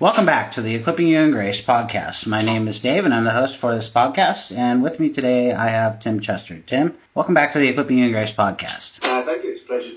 Welcome back to the Equipping You in Grace podcast. My name is Dave, and I'm the host for this podcast. And with me today, I have Tim Chester. Tim, welcome back to the Equipping You in Grace podcast.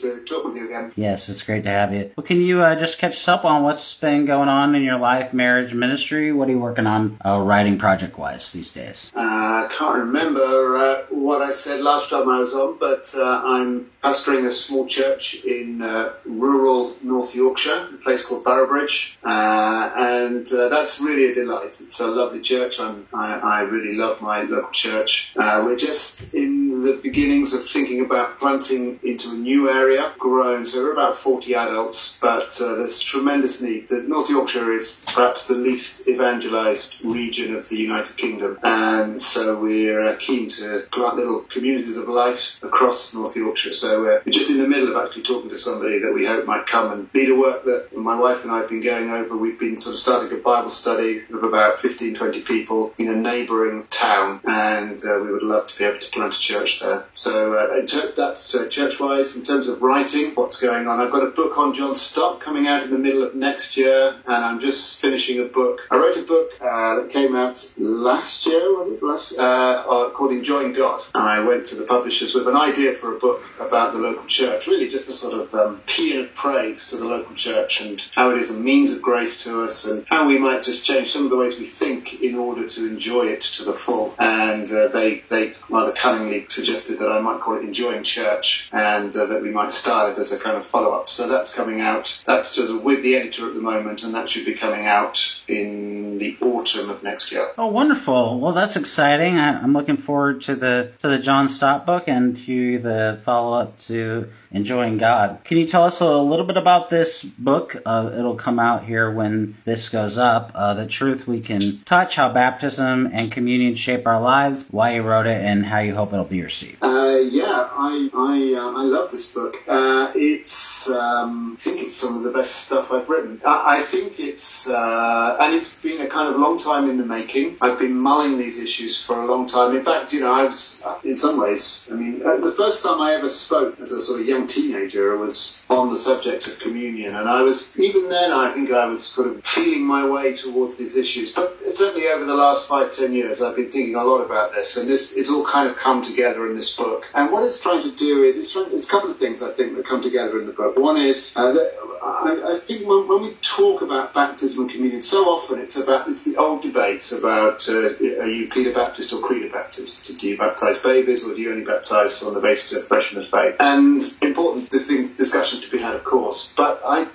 To talk with you again. Yes, it's great to have you. Well, can you uh, just catch us up on what's been going on in your life, marriage, ministry? What are you working on uh, writing project wise these days? Uh, I can't remember uh, what I said last time I was on, but uh, I'm pastoring a small church in uh, rural North Yorkshire, a place called Boroughbridge, uh, and uh, that's really a delight. It's a lovely church. I'm, I, I really love my local church. Uh, we're just in the beginnings of thinking about planting into a new area, grown. So we're about 40 adults, but uh, there's tremendous need. The North Yorkshire is perhaps the least evangelized region of the United Kingdom, and so we're uh, keen to plant little communities of light across North Yorkshire. So we're just in the middle of actually talking to somebody that we hope might come and be the work that my wife and I have been going over. We've been sort of starting a Bible study of about 15, 20 people in a neighbouring town, and uh, we would love to be able to plant a church there. So uh, that's uh, church-wise. In terms of writing, what's going on? I've got a book on John Stott coming out in the middle of next year, and I'm just finishing a book. I wrote a book uh, that came out last year, was it? Last, uh, uh, called Enjoying God. I went to the publishers with an idea for a book about the local church, really just a sort of um, of praise to the local church and how it is a means of grace to us and how we might just change some of the ways we think in order to enjoy it to the full. And uh, they, they rather cunningly suggested that I might call it Enjoying Church and uh, that we might style it as a kind of follow-up. So that's coming out. That's just with the editor at the moment and that should be coming out in the autumn of next year. Oh, wonderful! Well, that's exciting. I, I'm looking forward to the to the John Stott book and to the follow up to Enjoying God. Can you tell us a little bit about this book? Uh, it'll come out here when this goes up. Uh, the truth we can touch, how baptism and communion shape our lives, why you wrote it, and how you hope it'll be received. Uh, yeah, I I, uh, I love this book. Uh, it's um, I think it's some of the best stuff I've written. I, I think it's uh, and it's been a kind of long time in the making. I've been mulling these issues for a long time. In fact, you know, I was in some ways. I mean, uh, the first time I ever spoke as a sort of young teenager was on the subject of communion, and I was even then. I think I was sort of feeling my way towards these issues. But certainly over the last five ten years, I've been thinking a lot about this, and this it's all kind of come together in this book. And what it's trying to do is it's, trying, it's a couple of things I think that come together in the book. One is uh, that I, I think when, when, we talk about baptism and communion, so often it's about it's the old debates about uh, are you Paedo Baptist or Credo Baptist? Do you baptize babies or do you only baptize on the basis of profession of faith? And important discussions to be had, of course. But I, uh,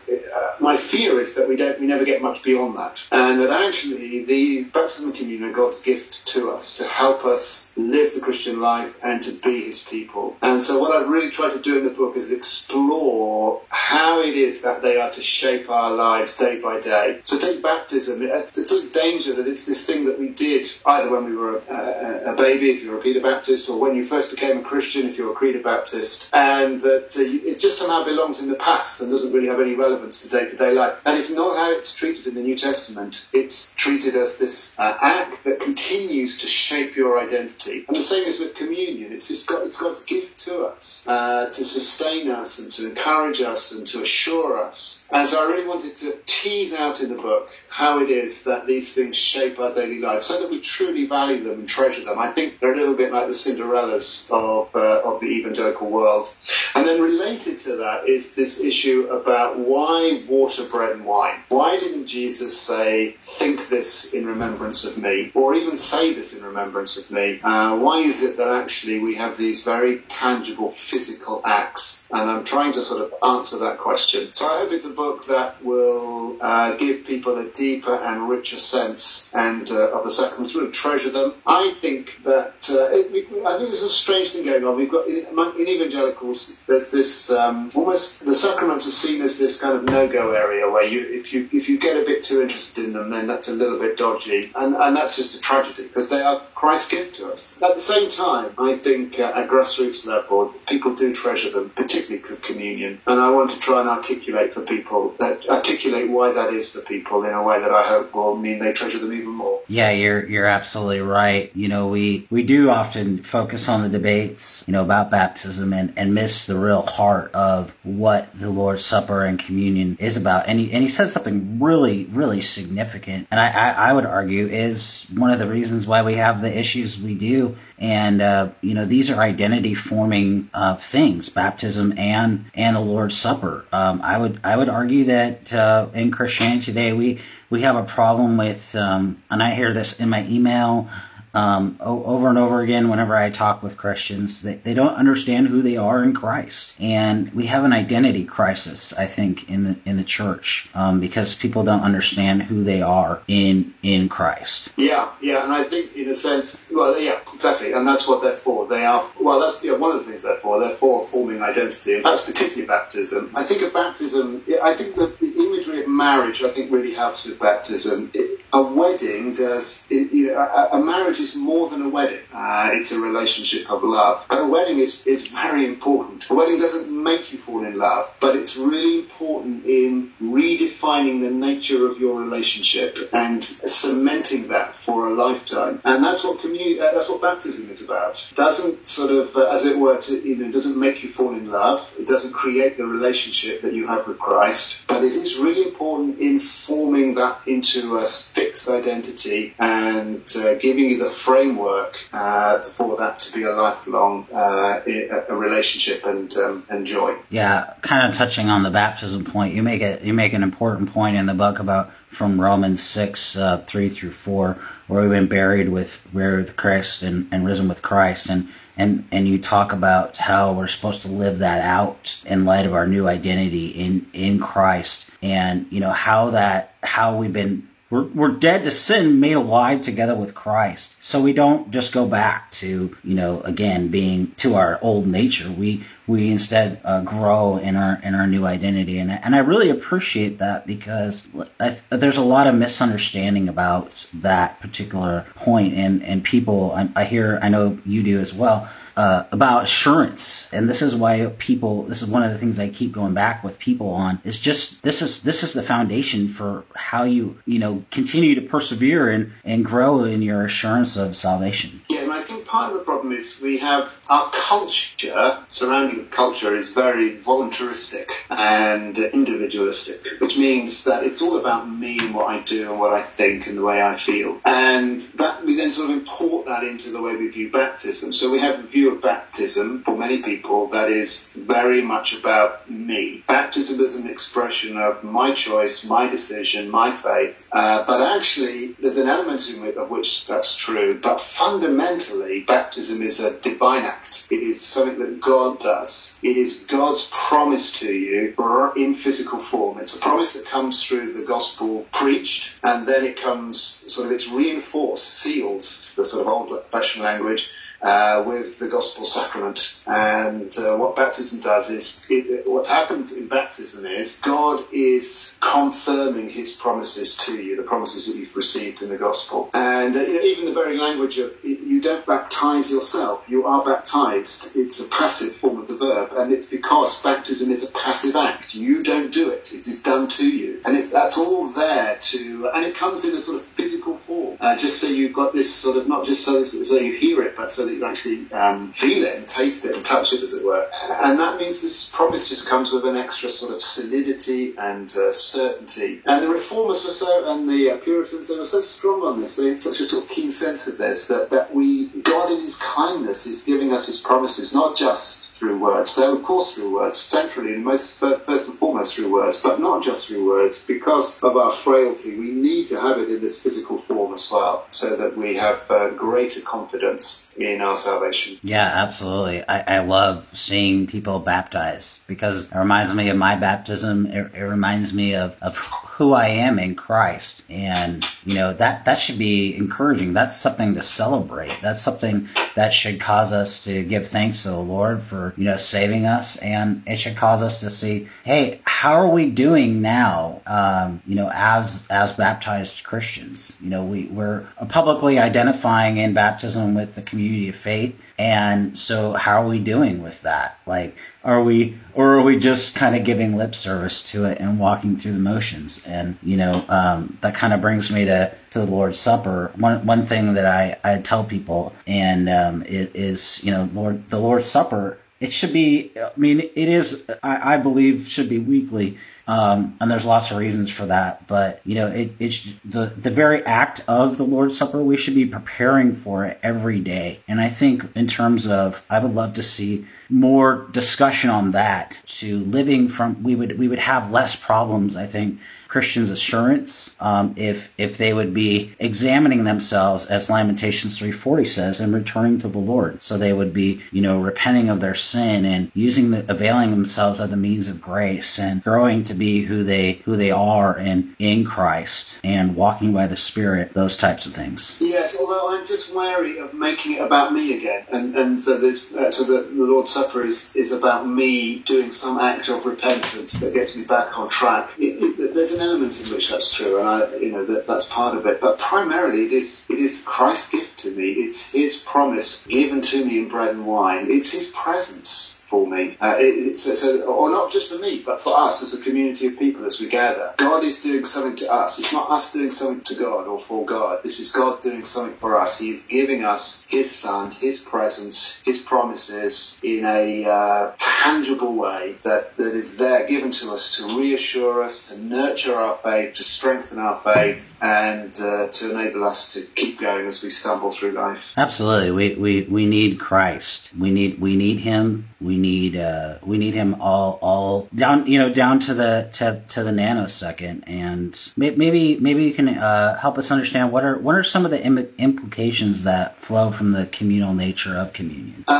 my fear is that we don't we never get much beyond that, and that actually the baptism and communion are God's gift to us to help us live the Christian life and to be His people. And so what I've really tried to do in the book is explore how it is that they are to shape our lives day by day. So take baptism. It's a danger that it's this thing that we did either when we were a, a, baby, if you're a Paedo Baptist, or when you first became a Christian, if you're a Credo Baptist, and that uh, it just somehow belongs in the past and doesn't really have any relevance to day-to-day life. And it's not how it's treated in the New Testament. It's treated as this uh, act that continues to shape your identity. And the same is with communion. It's, God, it's God's gift to us uh, to sustain us and to encourage us and to assure us. And so I really wanted to tease out in the book how it is that these things shape our daily lives so that we truly value them and treasure them. I think they're a little bit like the Cinderellas of, uh, of the evangelical world. And then related to that is this issue about why water, bread, and wine? Why didn't Jesus say, think this in remembrance of me? Or even say this in remembrance of me? Uh, why is it that actually we have these very tangible physical acts? And I'm trying to sort of answer that question. So I hope it's a book that will uh, give people a deeper and richer sense and uh, of the sacraments, really treasure them. I think that uh, it, I think there's a strange thing going on. We've got in, in evangelicals, there's this um, almost the sacraments are seen as this kind of no-go area where you if you if you get a bit too interested in them, then that's a little bit dodgy, and and that's just a tragedy because they are Christ's gift to us. At the same time, I think uh, at grassroots level, people do treasure them, particularly communion, and I want to try and articulate for people that articulate why that is for people in a way that I hope will mean they treasure them even more. Yeah, you're you're absolutely right. You know, we we do often focus on the debates, you know, about baptism and, and miss the real heart of what the Lord's Supper and communion is about. And he and he said something really, really significant. And I, I, I would argue is one of the reasons why we have the issues we do. And uh, you know, these are identity forming uh, things, baptism and and the Lord's Supper. Um, I would I would argue that uh, in Christianity today we we have a problem with, um, and I hear this in my email um, over and over again whenever I talk with Christians. They, they don't understand who they are in Christ, and we have an identity crisis, I think, in the in the church um, because people don't understand who they are in in Christ. Yeah, yeah, and I think in a sense, well, yeah, exactly, and that's what they're for. They are well, that's yeah, one of the things they're for. They're for forming identity, and that's particularly baptism. I think of baptism. I think the, the imagery of marriage, I think, really helps with baptism. It, a wedding does, it, you know, a, a, marriage is more than a wedding. Uh, it's a relationship of love. And a wedding is, is very important. A wedding doesn't make you fall in love, but it's really important in redefining the nature of your relationship and cementing that for a lifetime. And that's what uh, that's what baptism is about. It doesn't sort of, uh, as it were, to, you know, doesn't make you fall in love. It doesn't create the relationship that you have with Christ, but it is really important in forming that into a fixed identity and uh, giving you the framework uh, for that to be a lifelong uh, a relationship and um, and joy. Yeah, kind of touching on the baptism point, you make it you make an important point in the book about from Romans six uh, three through four, where we've been buried with with Christ and, and risen with Christ, and and and you talk about how we're supposed to live that out in light of our new identity in in Christ, and you know how that how we've been we're, we're dead to sin, made alive together with Christ. So we don't just go back to, you know, again, being to our old nature. We, we instead uh, grow in our, in our new identity. And, and I really appreciate that because I, there's a lot of misunderstanding about that particular point and, and people, I, I hear, I know you do as well uh, about assurance, and this is why people. This is one of the things I keep going back with people on. Is just this is this is the foundation for how you you know continue to persevere and and grow in your assurance of salvation. Yeah, and I think part of the problem is we have our culture surrounding culture is very voluntaristic and individualistic, which means that it's all about me and what I do and what I think and the way I feel, and that we then sort of import that into the way we view baptism. So we have a view of baptism for many people that is very much about me. Baptism is an expression of my choice, my decision, my faith. Uh, but actually, there's an element in it of which that's true. But fundamentally, baptism is a divine act. It is something that God does. It is God's promise to you in physical form. It's a promise that comes through the gospel preached, and then it comes sort of it's reinforced, sealed. the sort of old-fashioned language uh, with the gospel sacrament. And uh, what baptism does is, it, what happens in baptism is God is confirming His promises to you, the promises that you've received in the gospel. And uh, even the very language of you don't baptize yourself, you are baptized. It's a passive form of the verb, and it's because baptism is a passive act. You don't do it; it is done to you, and it's that's all there to, and it comes in a sort of physical form, uh, just so you've got this sort of not just so, so you hear it, but so that you actually um, feel it and taste it and touch it, as it were. And that means this promise just comes with an extra sort of solidity and uh, certainty. And the reformers were so, and the uh, Puritans, they were so strong on this. They had such a sort of keen sense of this that, that we, God in His kindness is giving us His promises, not just through words, So, of course through words, centrally and most first and foremost through words, but not just through words. Because of our frailty, we need to have it in this physical form as well, so that we have uh, greater confidence in our salvation. Yeah, absolutely. I, I love seeing people baptized because it reminds me of my baptism. It, it reminds me of, of who I am in Christ. And, you know, that, that should be encouraging. That's something to celebrate. That's something that should cause us to give thanks to the Lord for, you know, saving us. And it should cause us to see, hey, how are we doing now, um, you know, as, as baptized Christians? You know, we, we're publicly identifying in baptism with the community of faith. And so how are we doing with that? Like, are we, or are we just kind of giving lip service to it and walking through the motions? And, you know, um, that kind of brings me to, to the Lord's Supper. One, one thing that I, I tell people and, um, it is, you know, Lord, the Lord's Supper, it should be, I mean, it is, I, I believe should be weekly. Um, and there's lots of reasons for that, but you know, it, it's the, the very act of the Lord's Supper, we should be preparing for it every day. And I think in terms of, I would love to see more discussion on that to living from, we would, we would have less problems, I think, Christians' assurance um, if if they would be examining themselves, as Lamentations three forty says, and returning to the Lord. So they would be, you know, repenting of their sin and using the availing themselves of the means of grace and growing to be who they who they are in in Christ and walking by the Spirit. Those types of things. Yes, although I'm just wary of making it about me again, and and so there's uh, so the, the Lord's Supper is is about me doing some act of repentance that gets me back on track. It, it, there's an element in which that's true, and I, you know, that that's part of it. But primarily, it is it is Christ's gift to me. It's His promise given to me in bread and wine. It's His presence for me. Uh, it, it's, so, or not just for me, but for us as a community of people as we gather. God is doing something to us. It's not us doing something to God or for God. This is God doing something for us. He is giving us His Son, His presence, His promises in a uh, tangible way that, that is there given to us to reassure us, to nurture our faith, to strengthen our faith, and uh, to enable us to keep going as we stumble through life. Absolutely, we, we, we need Christ. We need we need Him. We need uh, we need Him all all down you know down to the to, to the nanosecond. And maybe maybe you can uh, help us understand what are what are some of the Im- implications that flow from the communal nature of communion. Uh,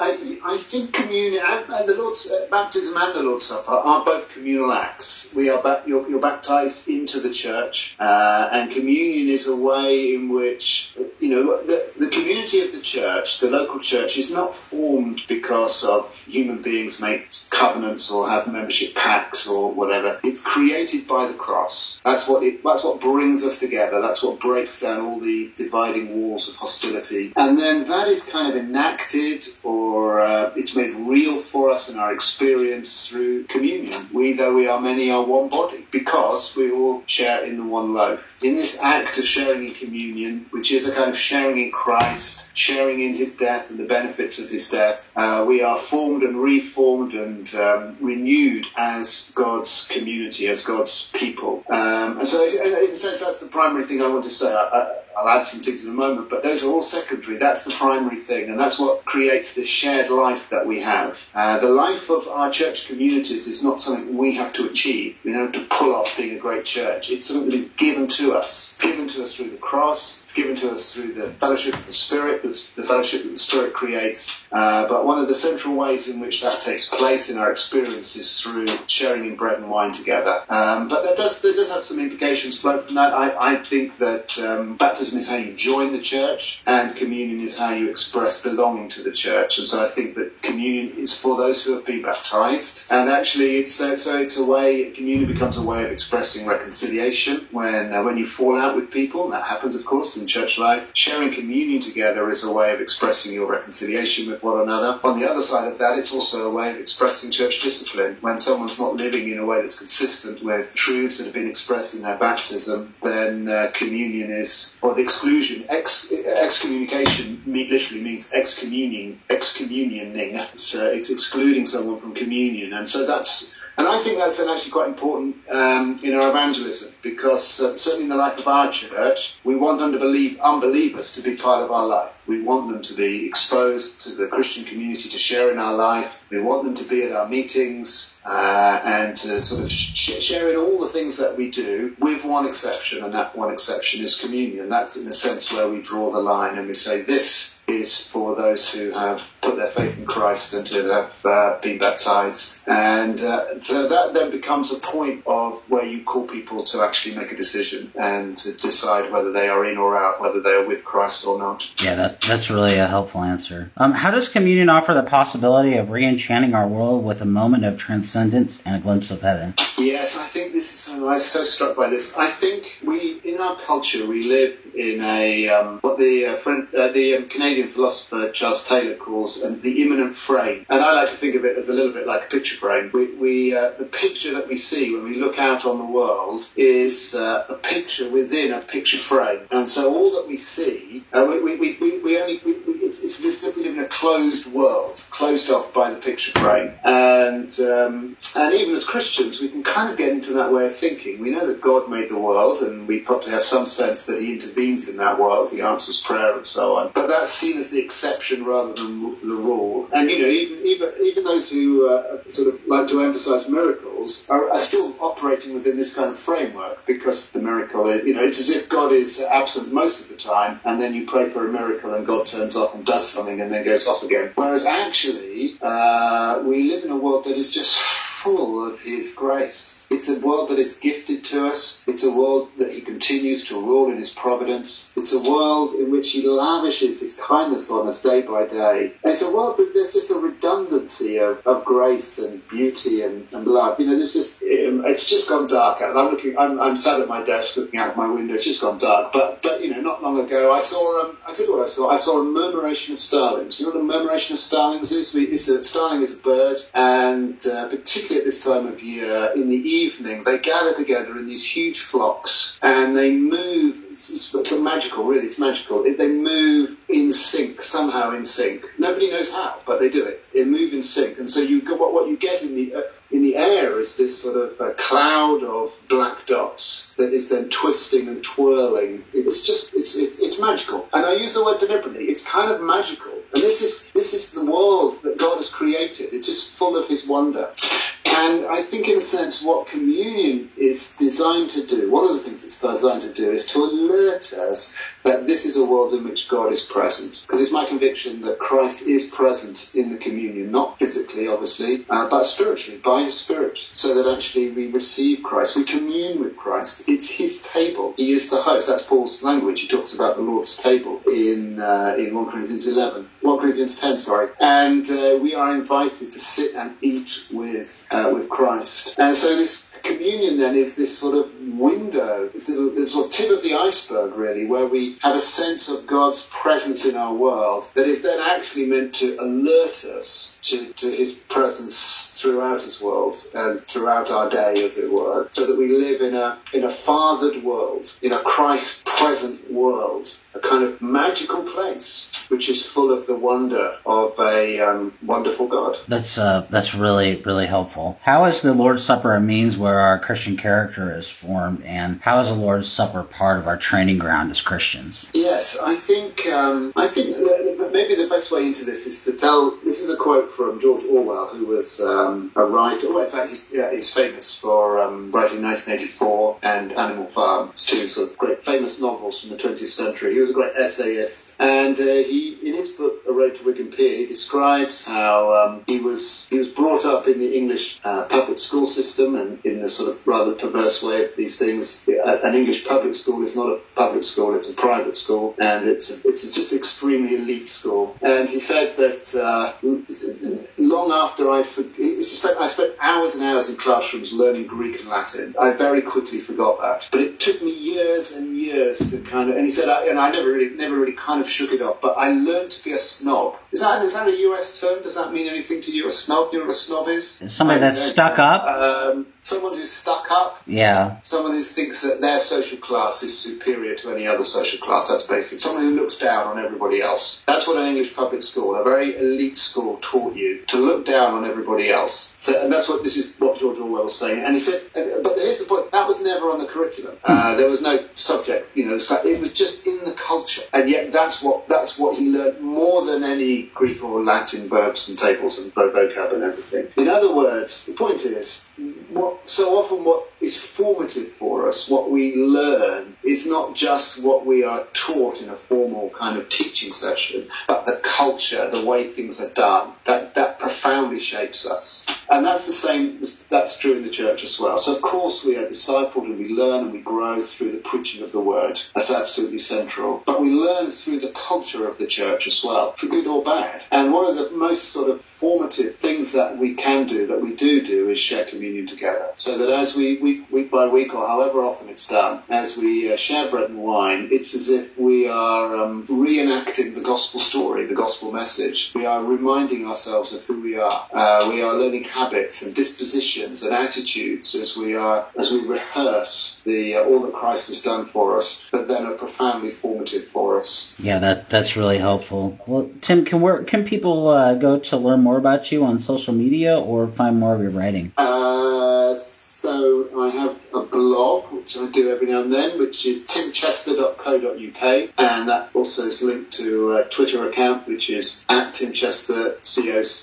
I, I think communion and the Lord's uh, baptism and the Lord's Supper are both communal acts. We are ba- you're, you're baptized into the church, uh, and communion is a way in which you know the, the community of the church, the local church, is not formed because of human beings make covenants or have membership pacts or whatever. It's created by the cross. That's what it, that's what brings us together. That's what breaks down all the dividing walls of hostility, and then that is kind of enacted or uh, it's made real for us in our experience through communion. We, though we are many, are one body because we all share in the one loaf. In this act of sharing in communion, which is a kind of sharing in Christ, sharing in his death and the benefits of his death, uh, we are formed and reformed and um, renewed as God's community, as God's people. Um, and so, in a sense, that's the primary thing I want to say. I, I, I'll add some things in a moment, but those are all secondary. That's the primary thing, and that's what creates this shared life that we have. Uh, the life of our church communities is not something we have to achieve. We don't have to pull off being a great church. It's something that is given to us, given to us through the cross. It's given to us through the fellowship of the Spirit, the fellowship that the Spirit creates. Uh, but one of the central ways in which that takes place in our experience is through sharing in bread and wine together. Um, but that does, that does have some implications flow from that. I, I think that um, baptism baptism is how you join the church, and communion is how you express belonging to the church. And so I think that communion is for those who have been baptized. And actually, it's uh, so it's a way. Communion becomes a way of expressing reconciliation when uh, when you fall out with people. And that happens, of course, in church life. Sharing communion together is a way of expressing your reconciliation with one another. On the other side of that, it's also a way of expressing church discipline. When someone's not living in a way that's consistent with truths that have been expressed in their baptism, then uh, communion is, or exclusion, ex, excommunication literally means excommuning, excommunioning. It's, uh, it's excluding someone from communion, and so that's and I think that's actually quite important um, in our evangelism because uh, certainly in the life of our church, we want unbelievers, unbelievers to be part of our life. We want them to be exposed to the Christian community, to share in our life. We want them to be at our meetings. Uh, and to sort of sh- share in all the things that we do, with one exception, and that one exception is communion. That's in a sense where we draw the line and we say this is for those who have put their faith in Christ and who have uh, been baptized. And uh, so that then becomes a point of where you call people to actually make a decision and to decide whether they are in or out, whether they are with Christ or not. Yeah, that, that's really a helpful answer. Um, how does communion offer the possibility of re enchanting our world with a moment of transcendence and a glimpse of heaven? Yes, I think this is so. I was so struck by this. I think we, in our culture, we live in a um, what the uh, friend, uh, the um, Canadian philosopher Charles Taylor calls um, the immanent frame, and I like to think of it as a little bit like a picture frame. We, we uh, the picture that we see when we look out on the world is uh, a picture within a picture frame, and so all that we see, uh, we, we, we, we only we, it's, it's this that we live in a closed world, closed off by the picture frame, and um, and even as Christians, we can kind of get into that way of thinking. We know that God made the world, and we probably have some sense that He intervenes in that world. He answers prayer and so on. But that's seen as the exception rather than the rule. And you know, even even even those who uh, sort of like to emphasise miracles are, are, still operating within this kind of framework because the miracle is, you know, it's as if God is absent most of the time, and then you pray for a miracle and God turns up and does something and then goes off again. Whereas actually, uh, we live in a world that is just full of His grace. It's a world that is gifted to us. It's a world that He continues to rule in His providence. It's a world in which He lavishes His kindness on us day by day. It's a world that there's just a redundancy of, of grace and beauty and, and love. You know, there's just um, it's just gone dark out. I'm looking. I'm, I'm sat at my desk looking out of my window. It's just gone dark. But but you know, not long ago, I saw. Um, I tell you what I saw. I saw a murmuration of starlings. You know what a murmuration of starlings is? It's a, starling is a bird, and uh, particularly at this time of year, in the evening, they gather together in these huge flocks and they move. It's, it's magical, really. It's magical. They move in sync, somehow in sync. Nobody knows how, but they do it. They move in sync, and so you what, what you get in the uh, in the air is this sort of cloud of black dots that is then twisting and twirling. It's just it's, it's it's magical, and I use the word deliberately. It's kind of magical, and this is this is the world that God has created. It's just full of His wonder. And I think, in a sense, what communion is designed to do, one of the things it's designed to do, is to alert us that this is a world in which God is present. Because it's my conviction that Christ is present in the communion, not physically, obviously, uh, but spiritually, by His Spirit, so that actually we receive Christ, we commune with Christ. It's His table. He is the host. That's Paul's language. He talks about the Lord's table in uh, in 1 Corinthians 11. 1 Corinthians 10, sorry. And uh, we are invited to sit and eat with, uh, with Christ. And so this communion then is this sort of window, it's a, it's a tip of the iceberg really, where we have a sense of God's presence in our world that is then actually meant to alert us to, to his presence throughout his world and throughout our day, as it were, so that we live in a, in a fathered world, in a Christ present world, a kind of magical place which is full of the wonder of a um, wonderful God. That's, uh, that's really, really helpful. How is the Lord's Supper a means where our Christian character is formed, and how is the Lord's Supper part of our training ground as Christians? Yes, I think um, I think maybe the best way into this is to tell. This is a quote from George Orwell, who was um, a writer. Well, in fact, he's, yeah, he's famous for um, writing 1984 and Animal Farm. It's two sort of great famous novels from the 20th century. He was a great essayist, and uh, he in his book A Road to Wigan-Pier, he describes how um, he was he was brought up in the English uh, public school system and in the sort of rather perverse way of these things. An English public school is not a public school; it's a private school, and it's it's just extremely elite school. And he said that uh, long after I'd spent, I spent hours and hours in classrooms learning Greek and Latin. I very quickly forgot that, but it took me years and years to kind of. And he said, I, and I never really never really kind of shook it off. But I learned to be a snob. Is that is that a US term? Does that mean anything to you? A snob? You know what a snob is? Somebody that's stuck up. Um, someone who's stuck up, Yeah. someone who thinks that their social class is superior to any other social class. That's basic. Someone who looks down on everybody else. That's what an English public school, a very elite school, taught you to look down on everybody else. So, and that's what this is what George Orwell was saying. And he said, uh, but here's the point: was never on the curriculum. Uh, there was no subject. You know, it was just in the culture, and yet that's what that's what he learned more than any Greek or Latin verbs and tables and vocab and everything. In other words, the point is, what so often what is formative for us, what we learn, is not just what we are taught in a formal kind of teaching session, but the culture, the way things are done, that, that profoundly shapes us. And that's the same, that's true in the church as well. So, of course, we are discipled and we learn and we grow through the preaching of the word. That's absolutely central. But we learn through the culture of the church as well, for good or bad. And one of the most sort of formative things that we can do, that we do do, is share communion together. So that as we, week, week by week, or however often it's done, as we uh, share bread and wine, it's as if we are um, reenacting the gospel story, the gospel message. We are reminding ourselves of who we are. Uh, we are learning habits and dispositions and attitudes as we are as we rehearse the uh, all that Christ has done for us, but then are profoundly formative for us. Yeah, that that's really helpful. Well, Tim, can where can people uh, go to learn more about you on social media or find more of your writing? Uh, so I have a blog which I do every now and then, which is timchester.co.uk, and that also is linked to a Twitter account which is at timchester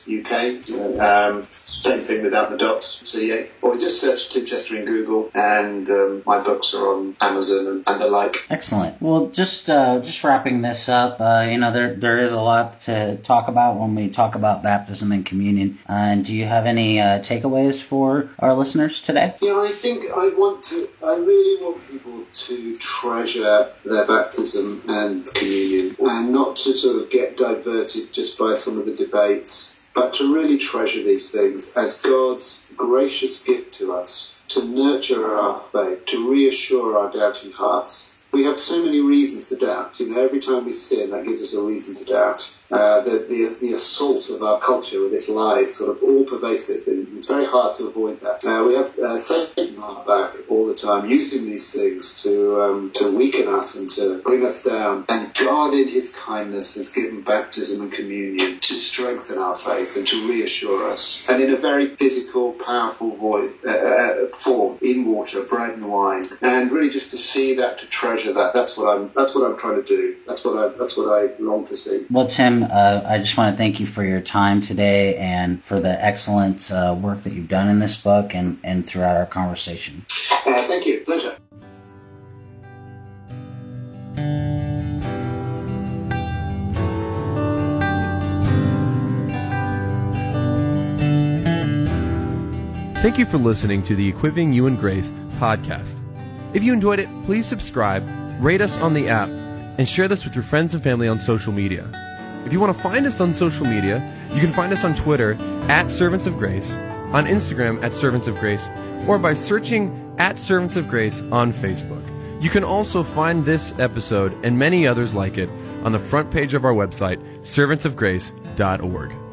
UK. Um, same thing without the dots, CA. Or just search Tim Chester in Google, and um, my books are on Amazon and, and the like. Excellent. Well, just uh, just wrapping this up, uh, you know, there there is a lot to talk about when we talk about baptism and communion. Uh, and do you have any uh, takeaways for our listeners today? Yeah, I think I want to. I really want people to treasure their baptism and communion, and not to sort of get diverted just by some of the debates, but to really treasure these things as God's gracious gift to us to nurture our faith, to reassure our doubting hearts. We have so many reasons to doubt. You know, every time we sin, that gives us a reason to doubt. Uh, the, the, the assault of our culture with its lies, sort of all pervasive, and it's very hard to avoid that. Uh, we have uh, Satan back all the time, using these things to um, to weaken us and to bring us down. And God, in His kindness, has given baptism and communion to strengthen our faith and to reassure us. And in a very physical, powerful voice, uh, form, in water, bread and wine, and really just to see that, to treasure that. That's what I'm. That's what I'm trying to do. That's what I. That's what I long to see. Well, Tim, uh, I just want to thank you for your time today and for the excellent uh, work that you've done in this book and, and throughout our conversation. Uh, thank you. Pleasure. Thank you for listening to the Equipping You in Grace podcast. If you enjoyed it, please subscribe, rate us on the app, and share this with your friends and family on social media. If you want to find us on social media, you can find us on Twitter at Servants of Grace, on Instagram at Servants of Grace, or by searching at Servants of Grace on Facebook. You can also find this episode and many others like it on the front page of our website, servantsofgrace.org.